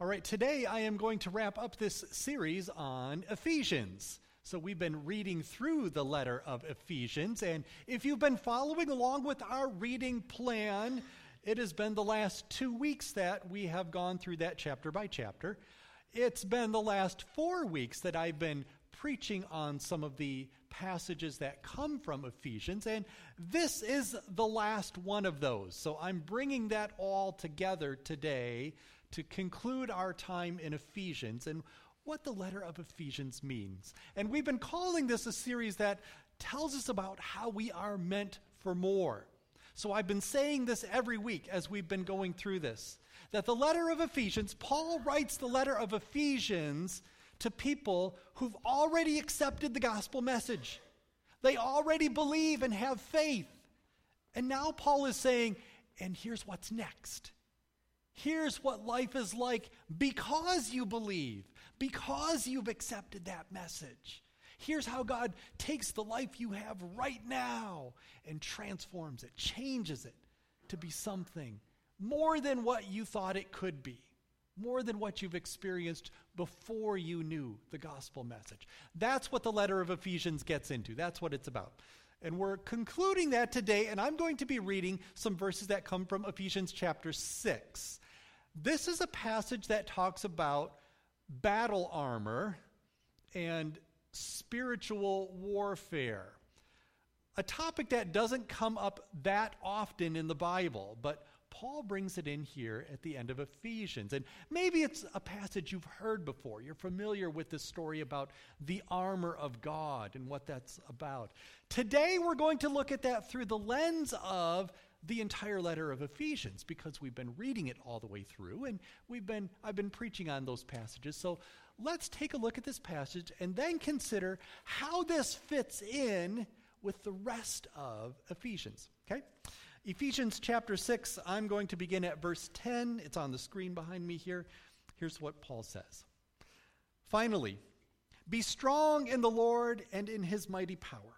All right, today I am going to wrap up this series on Ephesians. So, we've been reading through the letter of Ephesians, and if you've been following along with our reading plan, it has been the last two weeks that we have gone through that chapter by chapter. It's been the last four weeks that I've been preaching on some of the passages that come from Ephesians, and this is the last one of those. So, I'm bringing that all together today to conclude our time in Ephesians and what the letter of Ephesians means. And we've been calling this a series that tells us about how we are meant for more. So I've been saying this every week as we've been going through this that the letter of Ephesians, Paul writes the letter of Ephesians to people who've already accepted the gospel message. They already believe and have faith. And now Paul is saying, and here's what's next. Here's what life is like because you believe, because you've accepted that message. Here's how God takes the life you have right now and transforms it, changes it to be something more than what you thought it could be, more than what you've experienced before you knew the gospel message. That's what the letter of Ephesians gets into. That's what it's about. And we're concluding that today, and I'm going to be reading some verses that come from Ephesians chapter 6. This is a passage that talks about battle armor and spiritual warfare. A topic that doesn't come up that often in the Bible, but Paul brings it in here at the end of Ephesians. And maybe it's a passage you've heard before. You're familiar with this story about the armor of God and what that's about. Today, we're going to look at that through the lens of the entire letter of Ephesians because we've been reading it all the way through and we've been I've been preaching on those passages. So let's take a look at this passage and then consider how this fits in with the rest of Ephesians. Okay? Ephesians chapter 6, I'm going to begin at verse 10. It's on the screen behind me here. Here's what Paul says. Finally, be strong in the Lord and in his mighty power.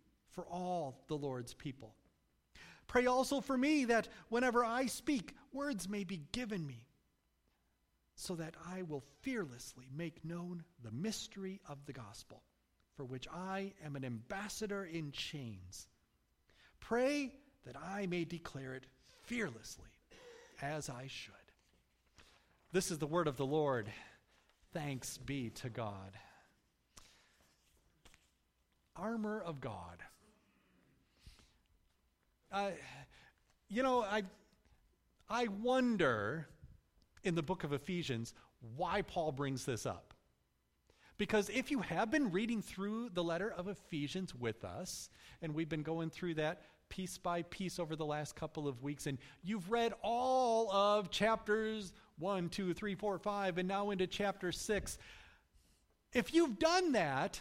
for all the Lord's people. Pray also for me that whenever I speak, words may be given me, so that I will fearlessly make known the mystery of the gospel, for which I am an ambassador in chains. Pray that I may declare it fearlessly, as I should. This is the word of the Lord. Thanks be to God. Armor of God. Uh, you know, I, I wonder in the book of Ephesians why Paul brings this up. Because if you have been reading through the letter of Ephesians with us, and we've been going through that piece by piece over the last couple of weeks, and you've read all of chapters 1, 2, 3, 4, 5, and now into chapter 6, if you've done that,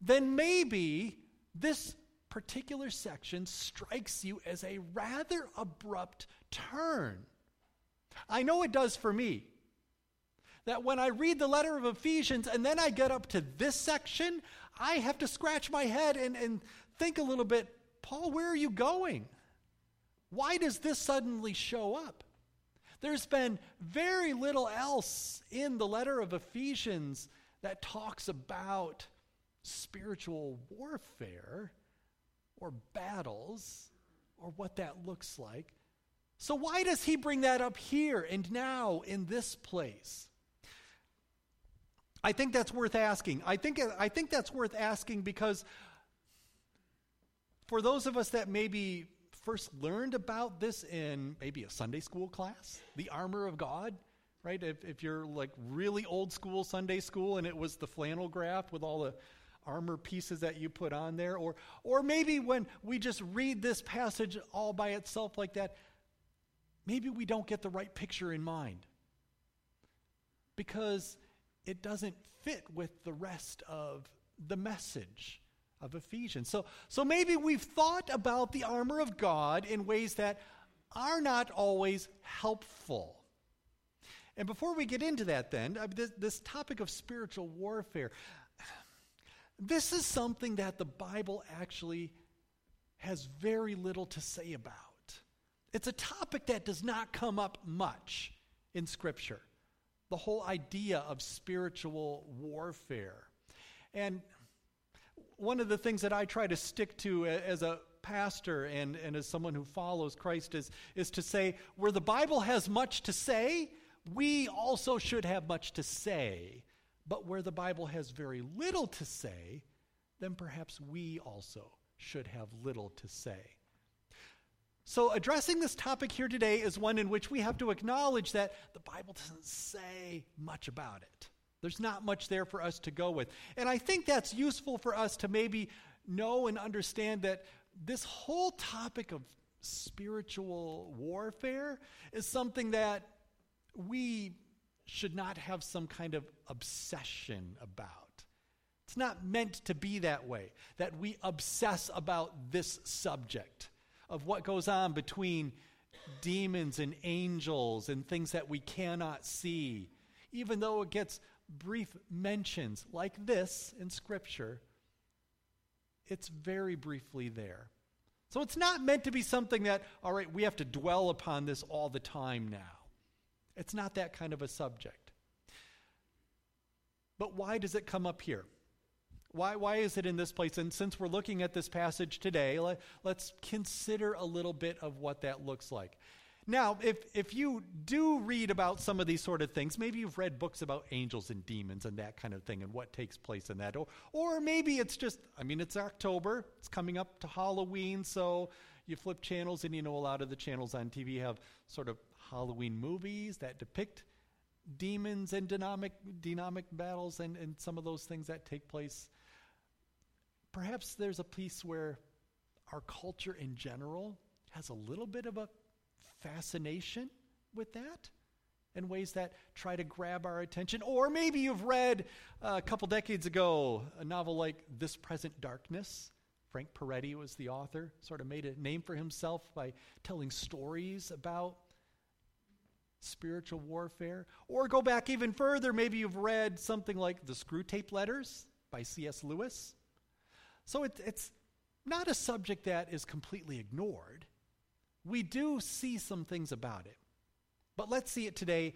then maybe this particular section strikes you as a rather abrupt turn. I know it does for me. that when I read the letter of Ephesians and then I get up to this section, I have to scratch my head and, and think a little bit Paul, where are you going? Why does this suddenly show up? There's been very little else in the letter of Ephesians that talks about spiritual warfare or battles or what that looks like. So, why does he bring that up here and now in this place? I think that's worth asking. I think, I think that's worth asking because for those of us that maybe first learned about this in maybe a Sunday school class, the armor of God, right? If, if you're like really old school Sunday school and it was the flannel graph with all the armor pieces that you put on there, or, or maybe when we just read this passage all by itself like that, maybe we don't get the right picture in mind because it doesn't fit with the rest of the message of Ephesians. So, so maybe we've thought about the armor of God in ways that are not always helpful. And before we get into that, then, uh, this, this topic of spiritual warfare, this is something that the Bible actually has very little to say about. It's a topic that does not come up much in Scripture. The whole idea of spiritual warfare. And one of the things that I try to stick to as a pastor and, and as someone who follows Christ is, is to say, where the Bible has much to say, we also should have much to say. But where the Bible has very little to say, then perhaps we also should have little to say. So, addressing this topic here today is one in which we have to acknowledge that the Bible doesn't say much about it. There's not much there for us to go with. And I think that's useful for us to maybe know and understand that this whole topic of spiritual warfare is something that we should not have some kind of obsession about. It's not meant to be that way, that we obsess about this subject of what goes on between demons and angels and things that we cannot see, even though it gets brief mentions like this in Scripture, it's very briefly there. So it's not meant to be something that, all right, we have to dwell upon this all the time now. It's not that kind of a subject. But why does it come up here? Why, why is it in this place? And since we're looking at this passage today, let, let's consider a little bit of what that looks like. Now, if, if you do read about some of these sort of things, maybe you've read books about angels and demons and that kind of thing and what takes place in that. Or, or maybe it's just, I mean, it's October, it's coming up to Halloween, so you flip channels and you know a lot of the channels on TV have sort of Halloween movies that depict demons and dynamic, dynamic battles and, and some of those things that take place. Perhaps there's a piece where our culture in general has a little bit of a fascination with that in ways that try to grab our attention. Or maybe you've read uh, a couple decades ago a novel like This Present Darkness. Frank Peretti was the author, sort of made a name for himself by telling stories about spiritual warfare. Or go back even further, maybe you've read something like The Screwtape Letters by C.S. Lewis. So it, it's not a subject that is completely ignored we do see some things about it. But let's see it today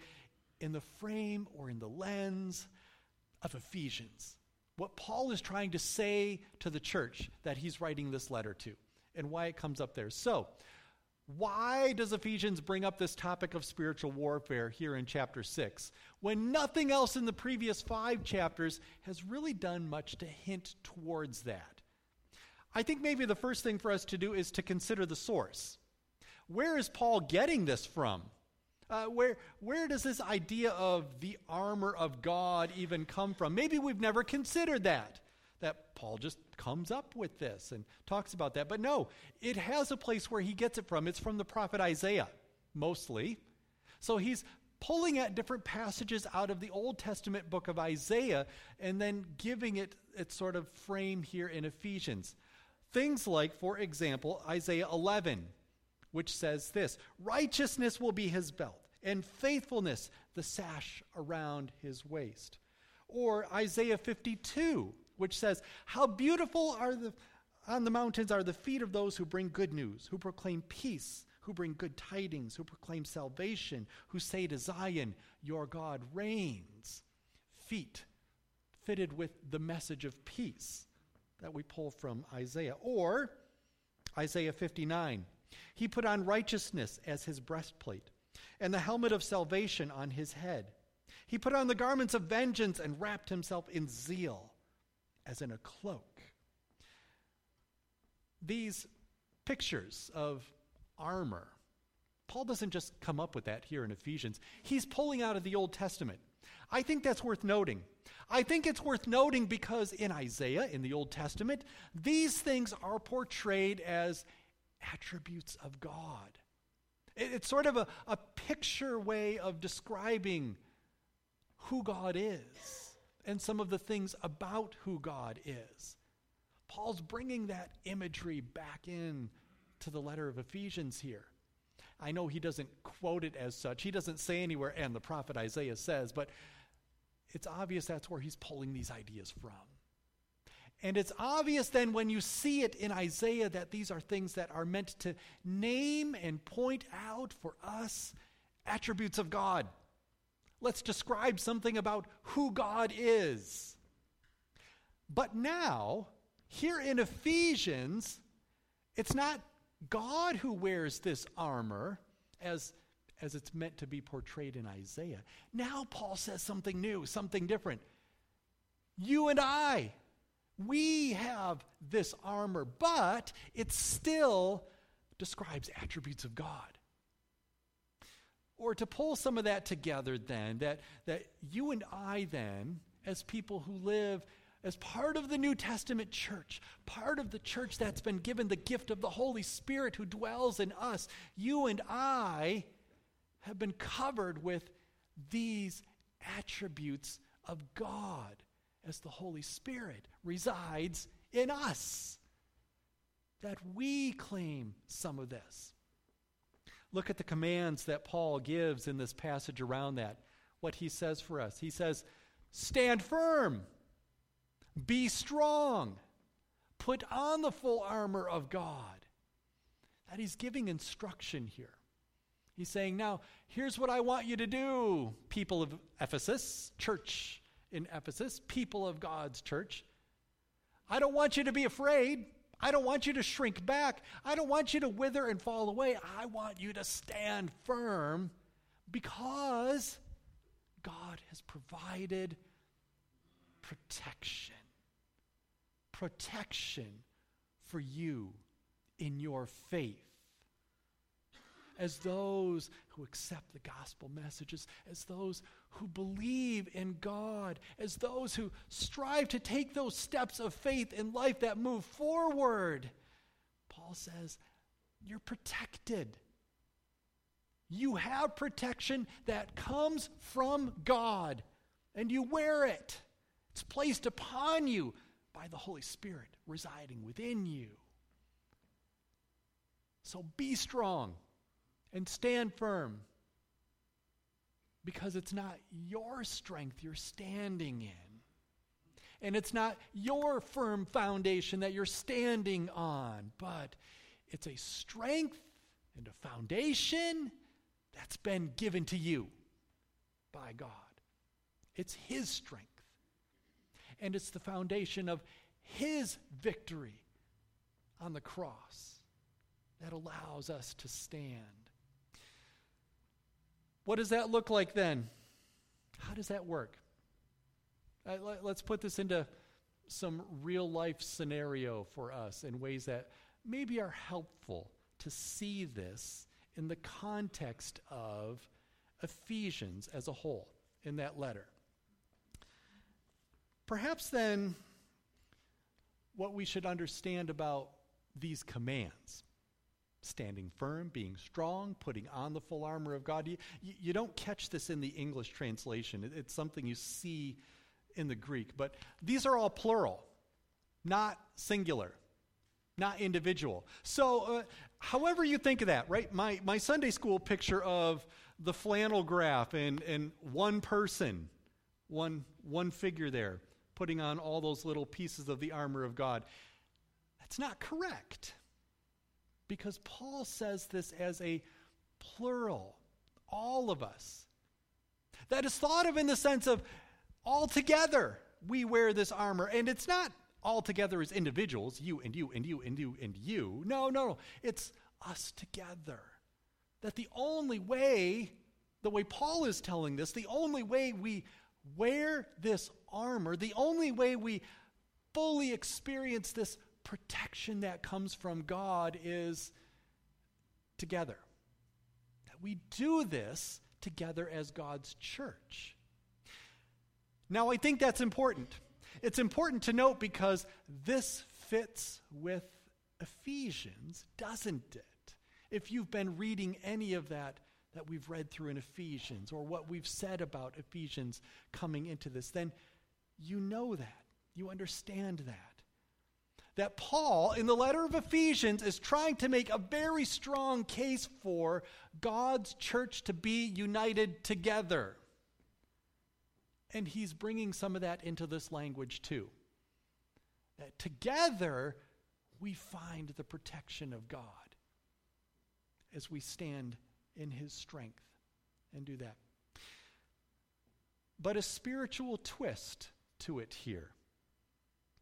in the frame or in the lens of Ephesians. What Paul is trying to say to the church that he's writing this letter to, and why it comes up there. So, why does Ephesians bring up this topic of spiritual warfare here in chapter 6 when nothing else in the previous five chapters has really done much to hint towards that? I think maybe the first thing for us to do is to consider the source where is Paul getting this from? Uh, where, where does this idea of the armor of God even come from? Maybe we've never considered that, that Paul just comes up with this and talks about that. But no, it has a place where he gets it from. It's from the prophet Isaiah, mostly. So he's pulling at different passages out of the Old Testament book of Isaiah and then giving it its sort of frame here in Ephesians. Things like, for example, Isaiah 11 which says this Righteousness will be his belt, and faithfulness the sash around his waist. Or Isaiah 52, which says, How beautiful are the on the mountains are the feet of those who bring good news, who proclaim peace, who bring good tidings, who proclaim salvation, who say to Zion, Your God reigns. Feet fitted with the message of peace that we pull from Isaiah. Or Isaiah 59. He put on righteousness as his breastplate, and the helmet of salvation on his head. He put on the garments of vengeance and wrapped himself in zeal as in a cloak. These pictures of armor, Paul doesn't just come up with that here in Ephesians. He's pulling out of the Old Testament. I think that's worth noting. I think it's worth noting because in Isaiah, in the Old Testament, these things are portrayed as attributes of God. It's sort of a, a picture way of describing who God is and some of the things about who God is. Paul's bringing that imagery back in to the letter of Ephesians here. I know he doesn't quote it as such. He doesn't say anywhere, and the prophet Isaiah says, but it's obvious that's where he's pulling these ideas from. And it's obvious then when you see it in Isaiah that these are things that are meant to name and point out for us attributes of God. Let's describe something about who God is. But now, here in Ephesians, it's not God who wears this armor as, as it's meant to be portrayed in Isaiah. Now, Paul says something new, something different. You and I, we have this armor, but it still describes attributes of God. Or to pull some of that together, then, that, that you and I, then, as people who live as part of the New Testament church, part of the church that's been given the gift of the Holy Spirit who dwells in us, you and I have been covered with these attributes of God as the Holy Spirit resides in us. That we claim some of this. Look at the commands that Paul gives in this passage around that. What he says for us. He says, Stand firm be strong. Put on the full armor of God. That he's giving instruction here. He's saying, Now, here's what I want you to do, people of Ephesus, church in Ephesus, people of God's church. I don't want you to be afraid. I don't want you to shrink back. I don't want you to wither and fall away. I want you to stand firm because God has provided protection protection for you in your faith. As those who accept the gospel messages, as those who believe in God, as those who strive to take those steps of faith in life that move forward, Paul says, You're protected. You have protection that comes from God, and you wear it. It's placed upon you by the Holy Spirit residing within you. So be strong and stand firm because it's not your strength you're standing in. And it's not your firm foundation that you're standing on, but it's a strength and a foundation that's been given to you by God. It's His strength and it's the foundation of His victory on the cross that allows us to stand. What does that look like then? How does that work? Uh, let's put this into some real life scenario for us in ways that maybe are helpful to see this in the context of Ephesians as a whole in that letter. Perhaps then, what we should understand about these commands standing firm, being strong, putting on the full armor of God. You, you don't catch this in the English translation, it, it's something you see in the Greek. But these are all plural, not singular, not individual. So uh, however you think of that, right? My, my Sunday school picture of the flannel graph and, and one person, one, one figure there, putting on all those little pieces of the armor of God. That's not correct. Because Paul says this as a plural, all of us. That is thought of in the sense of all together we wear this armor. And it's not all together as individuals, you and you and you and you and you. No, no, no. It's us together. That the only way, the way Paul is telling this, the only way we wear this armor, the only way we fully experience this protection that comes from God is together. That we do this together as God's church. Now, I think that's important. It's important to note because this fits with Ephesians, doesn't it? If you've been reading any of that that we've read through in Ephesians or what we've said about Ephesians coming into this, then you know that. You understand that. That Paul, in the letter of Ephesians, is trying to make a very strong case for God's church to be united together. And he's bringing some of that into this language too. That together we find the protection of God as we stand in his strength and do that. But a spiritual twist to it here.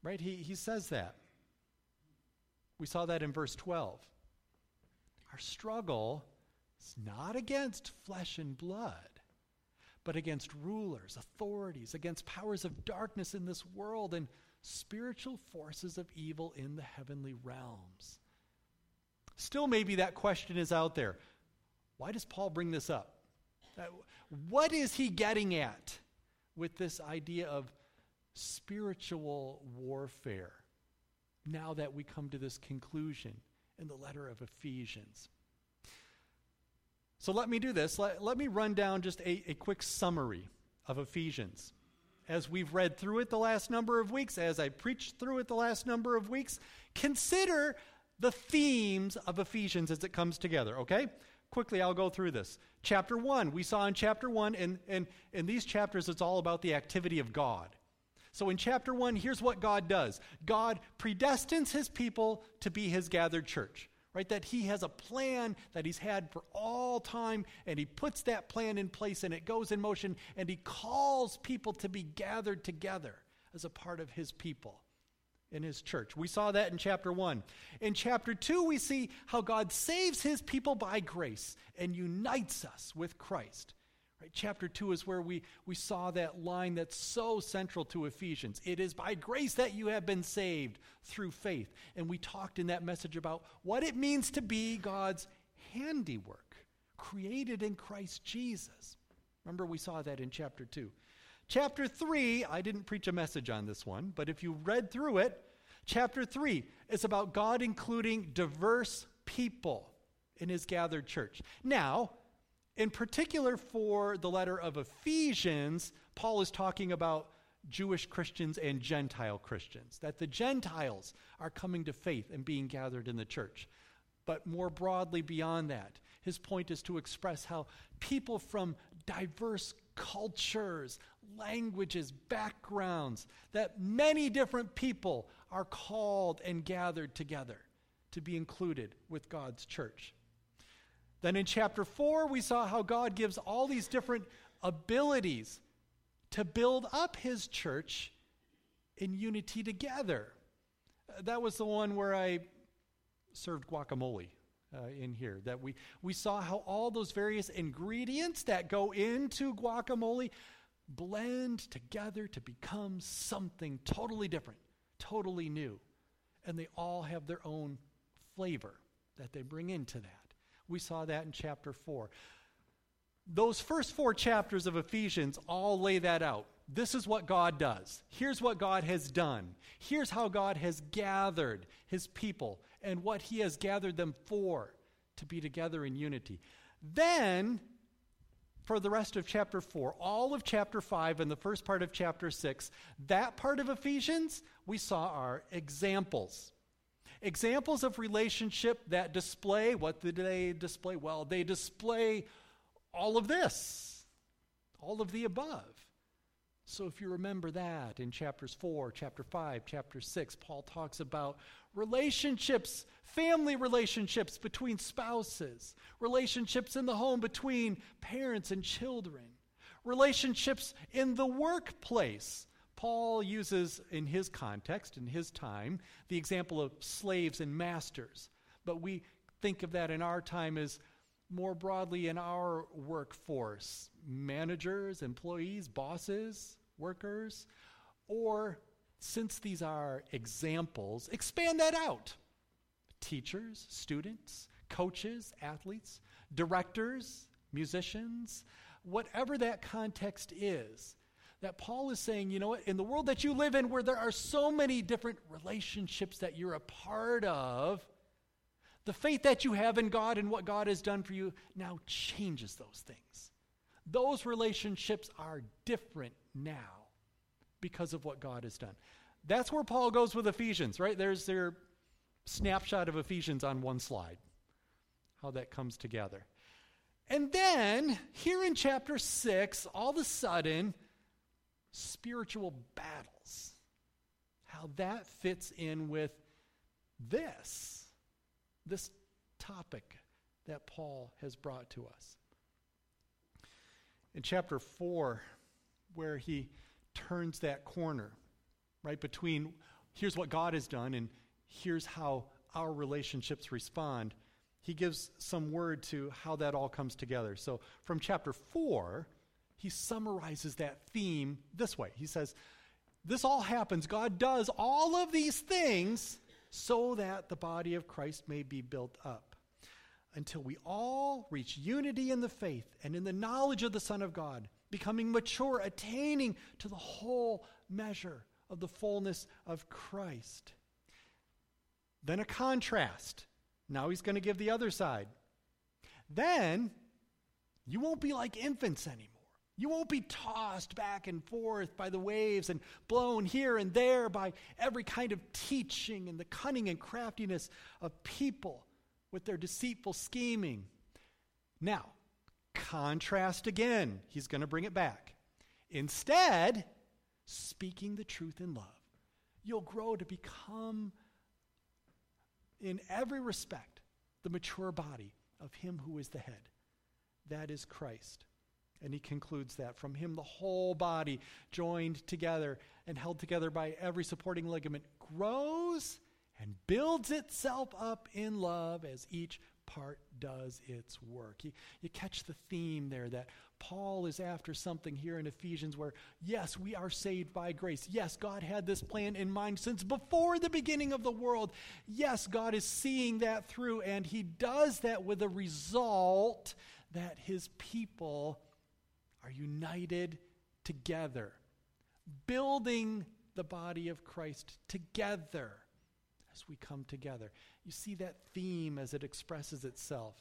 Right? He, he says that. We saw that in verse 12. Our struggle is not against flesh and blood, but against rulers, authorities, against powers of darkness in this world, and spiritual forces of evil in the heavenly realms. Still, maybe that question is out there. Why does Paul bring this up? Uh, what is he getting at with this idea of spiritual warfare now that we come to this conclusion in the letter of Ephesians? So let me do this. Let, let me run down just a, a quick summary of Ephesians. As we've read through it the last number of weeks, as I preached through it the last number of weeks, consider the themes of Ephesians as it comes together, okay? Quickly, I'll go through this. Chapter 1, we saw in chapter 1, and, and in these chapters, it's all about the activity of God. So in chapter 1, here's what God does God predestines his people to be his gathered church right? That he has a plan that he's had for all time, and he puts that plan in place and it goes in motion, and he calls people to be gathered together as a part of his people in his church. We saw that in chapter 1. In chapter 2, we see how God saves his people by grace and unites us with Christ. Right? Chapter 2 is where we, we saw that line that's so central to Ephesians. It is by grace that you have been saved through faith. And we talked in that message about what it means to be God's handiwork, created in Christ Jesus. Remember, we saw that in chapter 2. Chapter 3, I didn't preach a message on this one, but if you read through it, chapter 3 is about God including diverse people in his gathered church. Now, in particular, for the letter of Ephesians, Paul is talking about Jewish Christians and Gentile Christians, that the Gentiles are coming to faith and being gathered in the church. But more broadly beyond that, his point is to express how people from diverse cultures, languages, backgrounds, that many different people are called and gathered together to be included with God's church. Then in chapter 4, we saw how God gives all these different abilities to build up his church in unity together. That was the one where I served guacamole uh, in here. That we, we saw how all those various ingredients that go into guacamole blend together to become something totally different, totally new. And they all have their own flavor that they bring into that. We saw that in chapter 4. Those first four chapters of Ephesians all lay that out. This is what God does. Here's what God has done. Here's how God has gathered his people and what he has gathered them for to be together in unity. Then, for the rest of chapter 4, all of chapter 5, and the first part of chapter 6, that part of Ephesians, we saw are examples. Examples of relationship that display, what do they display? Well, they display all of this, all of the above. So if you remember that in chapters 4, chapter 5, chapter 6, Paul talks about relationships, family relationships between spouses, relationships in the home between parents and children, relationships in the workplace. Paul uses, in his context, in his time, the example of slaves and masters. But we think of that in our time as more broadly in our workforce managers, employees, bosses, workers. Or, since these are examples, expand that out. Teachers, students, coaches, athletes, directors, musicians, whatever that context is, that Paul is saying, you know what, in the world that you live in, where there are so many different relationships that you're a part of, the faith that you have in God and what God has done for you now changes those things. Those relationships are different now because of what God has done. That's where Paul goes with Ephesians, right? There's their snapshot of Ephesians on one slide, how that comes together. And then, here in chapter 6, all of a sudden, spiritual battles. How that fits in with this, this topic that Paul has brought to us. In chapter 4, where he turns that corner, right, between here's what God has done and here's how our relationships respond, he gives some word to how that all comes together. So from chapter 4, he summarizes that theme this way. He says, This all happens, God does all of these things so that the body of Christ may be built up until we all reach unity in the faith and in the knowledge of the Son of God, becoming mature, attaining to the whole measure of the fullness of Christ. Then a contrast. Now he's going to give the other side. Then you won't be like infants anymore. You won't be tossed back and forth by the waves and blown here and there by every kind of teaching and the cunning and craftiness of people with their deceitful scheming. Now, contrast again. He's going to bring it back. Instead, speaking the truth in love, you'll grow to become, in every respect, the mature body of Him who is the head. That is Christ. And he concludes that from him, the whole body, joined together and held together by every supporting ligament, grows and builds itself up in love as each part does its work. You, you catch the theme there that Paul is after something here in Ephesians where, yes, we are saved by grace. Yes, God had this plan in mind since before the beginning of the world. Yes, God is seeing that through, and he does that with a result that his people are united together, building the body of Christ together as we come together. You see that theme as it expresses itself.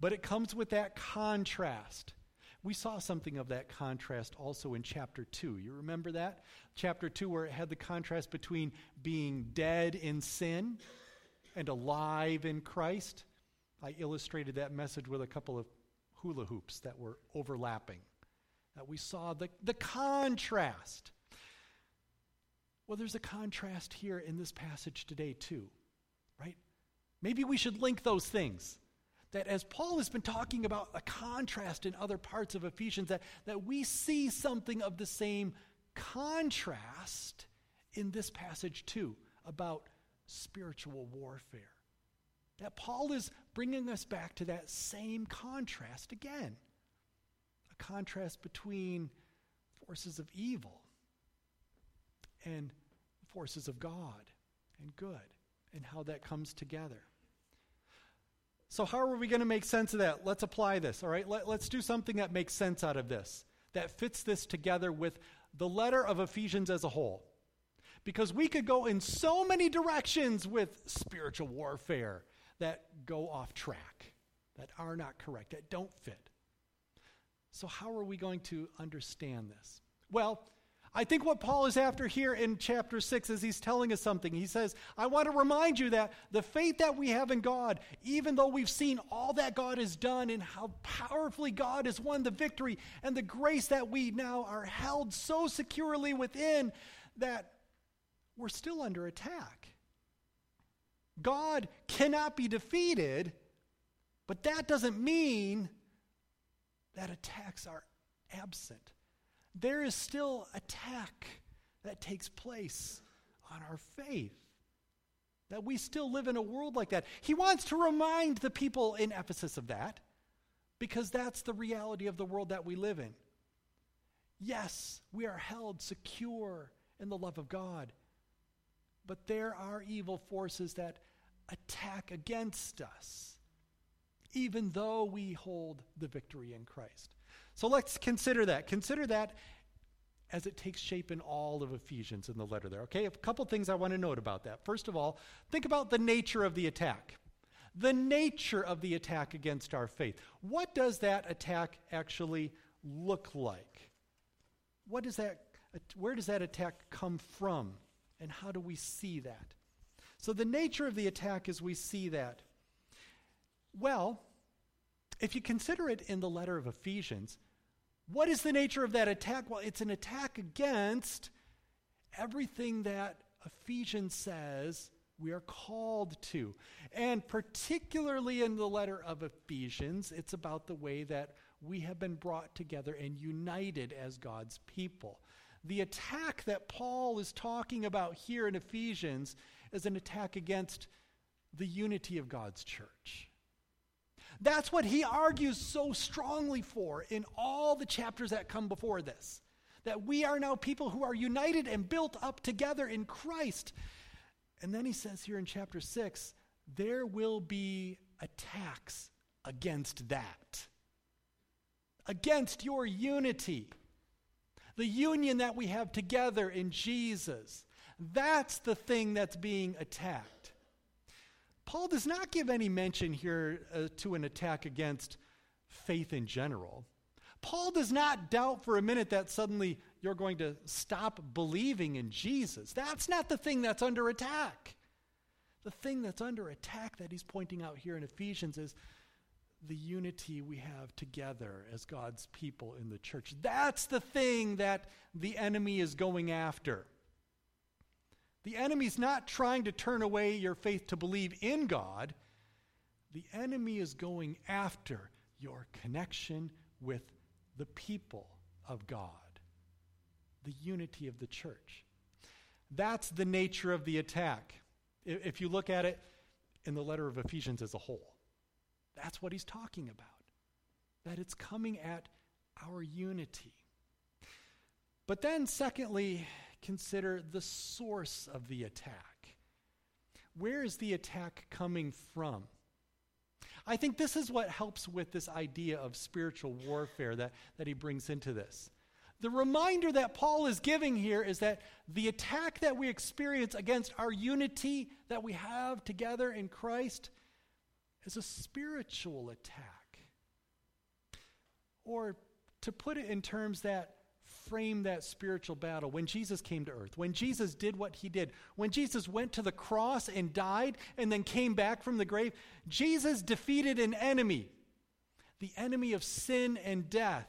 But it comes with that contrast. We saw something of that contrast also in chapter 2. You remember that? Chapter 2, where it had the contrast between being dead in sin and alive in Christ. I illustrated that message with a couple of hula hoops that were overlapping. That we saw the, the contrast. Well, there's a contrast here in this passage today, too, right? Maybe we should link those things. That as Paul has been talking about a contrast in other parts of Ephesians, that, that we see something of the same contrast in this passage, too, about spiritual warfare. That Paul is bringing us back to that same contrast again a contrast between forces of evil and forces of God and good, and how that comes together. So, how are we going to make sense of that? Let's apply this, all right? Let, let's do something that makes sense out of this, that fits this together with the letter of Ephesians as a whole. Because we could go in so many directions with spiritual warfare that go off track, that are not correct, that don't fit. So, how are we going to understand this? Well, I think what Paul is after here in chapter 6 is he's telling us something. He says, I want to remind you that the faith that we have in God, even though we've seen all that God has done and how powerfully God has won the victory and the grace that we now are held so securely within, that we're still under attack. God cannot be defeated, but that doesn't mean that attacks are absent there is still attack that takes place on our faith. That we still live in a world like that. He wants to remind the people in Ephesus of that because that's the reality of the world that we live in. Yes, we are held secure in the love of God, but there are evil forces that attack against us, even though we hold the victory in Christ. So let's consider that. Consider that as it takes shape in all of Ephesians in the letter there. Okay, a couple things I want to note about that. First of all, think about the nature of the attack. The nature of the attack against our faith. What does that attack actually look like? What does that where does that attack come from? And how do we see that? So the nature of the attack as we see that. Well, if you consider it in the letter of Ephesians, what is the nature of that attack? Well, it's an attack against everything that Ephesians says we are called to. And particularly in the letter of Ephesians, it's about the way that we have been brought together and united as God's people. The attack that Paul is talking about here in Ephesians is an attack against the unity of God's church. That's what he argues so strongly for in all the chapters that come before this. That we are now people who are united and built up together in Christ. And then he says here in chapter 6 there will be attacks against that, against your unity, the union that we have together in Jesus. That's the thing that's being attacked. Paul does not give any mention here uh, to an attack against faith in general. Paul does not doubt for a minute that suddenly you're going to stop believing in Jesus. That's not the thing that's under attack. The thing that's under attack that he's pointing out here in Ephesians is the unity we have together as God's people in the church. That's the thing that the enemy is going after. The enemy's not trying to turn away your faith to believe in God. The enemy is going after your connection with the people of God, the unity of the church. That's the nature of the attack. If you look at it in the letter of Ephesians as a whole, that's what he's talking about. That it's coming at our unity. But then, secondly, consider the source of the attack. Where is the attack coming from? I think this is what helps with this idea of spiritual warfare that, that he brings into this. The reminder that Paul is giving here is that the attack that we experience against our unity that we have together in Christ is a spiritual attack. Or to put it in terms that frame that spiritual battle when Jesus came to earth, when Jesus did what he did, when Jesus went to the cross and died and then came back from the grave, Jesus defeated an enemy, the enemy of sin and death.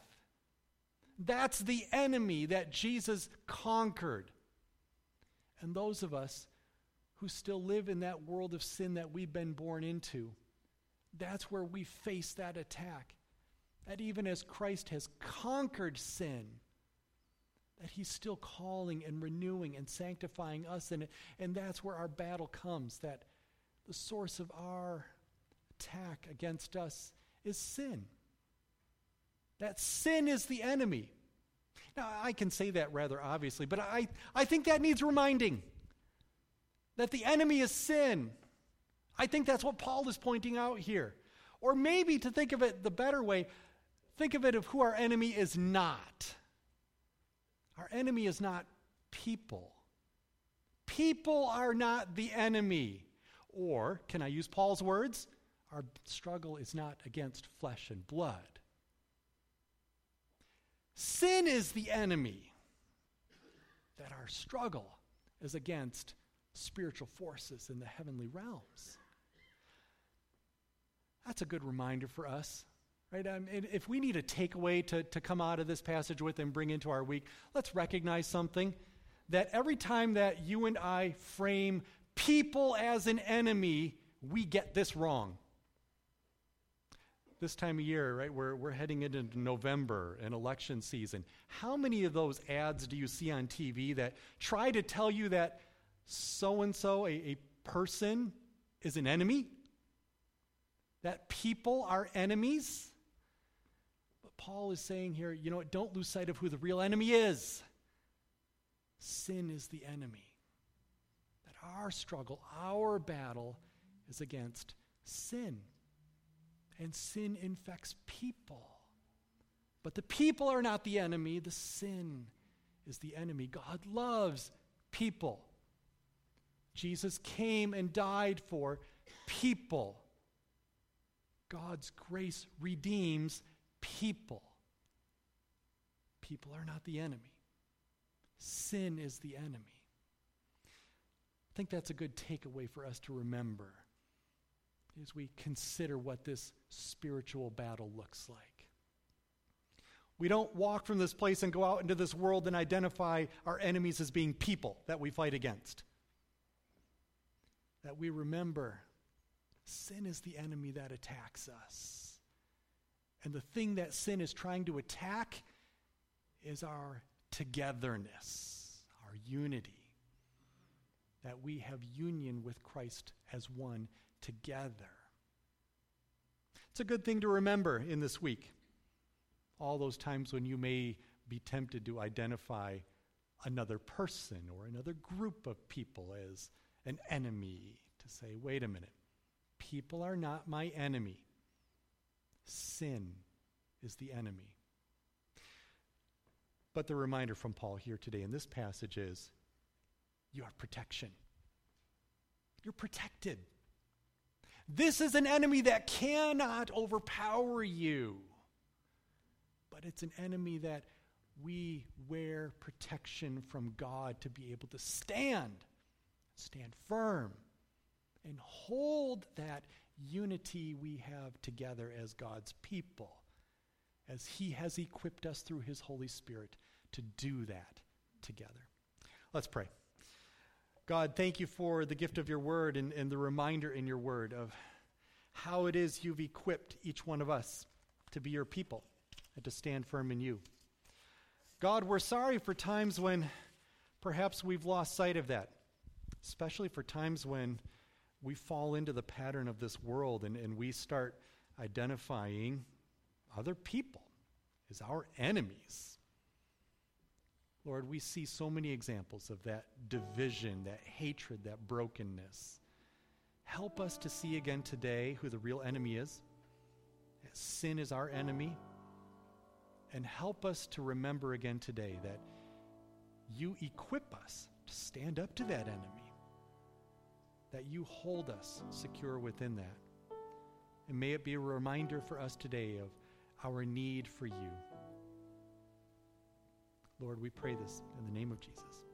That's the enemy that Jesus conquered. And those of us who still live in that world of sin that we've been born into, that's where we face that attack. That even as Christ has conquered sin, that he's still calling and renewing and sanctifying us. And and that's where our battle comes that the source of our attack against us is sin. That sin is the enemy. Now i can say that rather obviously but i i think that needs reminding that the enemy is sin. I think that's what paul is pointing out here. Or maybe to think of it the better way think of it of who our enemy is not our enemy is not people. People are not the enemy. Or, can I use Paul's words? Our struggle is not against flesh and blood. Sin is the enemy. that our struggle is against spiritual forces in the heavenly realms. That's a good reminder for us, right? Um, if we need a takeaway to, to come out of this passage with and bring into our week, let's recognize something that every time that you and I frame people as an enemy, we get this wrong. This time of year, right, we're, we're heading into November and election season. How many of those ads do you see on TV that try to tell you that so and so, a person, is an enemy? That people are enemies? Paul is saying here, you know, what? don't lose sight of who the real enemy is. Sin is the enemy. That our struggle, our battle, is against sin. And sin infects people. But the people are not the enemy, the sin is the enemy. God loves people. Jesus came and died for people. God's grace redeems people. People are not the enemy. Sin is the enemy. I think that's a good takeaway for us to remember as we consider what this spiritual battle looks like. We don't walk from this place and go out into this world and identify our enemies as being people that we fight against. That we remember sin is the enemy that attacks us. And the thing that sin is trying to attack is our togetherness, our unity. That we have union with Christ as one together. It's a good thing to remember in this week. All those times when you may be tempted to identify another person or another group of people as an enemy, to say, wait a minute, people are not my enemy. Sin is the enemy. But the reminder from Paul here today in this passage is you have protection. You're protected. This is an enemy that cannot overpower you, but it's an enemy that we wear protection from God to be able to stand, stand firm, and hold that unity we have together as God's people, as He has equipped us through His Holy Spirit to do that together. Let's pray. God, thank you for the gift of your word and, and the reminder in your word of how it is you've equipped each one of us to be your people and to stand firm in you. God, we're sorry for times when perhaps we've lost sight of that, especially for times when we fall into the pattern of this world and, and we start identifying other people as our enemies. Lord, we see so many examples of that division, that hatred, that brokenness. Help us to see again today who the real enemy is. Sin is our enemy. And help us to remember again today that you equip us to stand up to that enemy, that you hold us secure within that. And may it be a reminder for us today of our need for you. Lord, we pray this in the name of Jesus.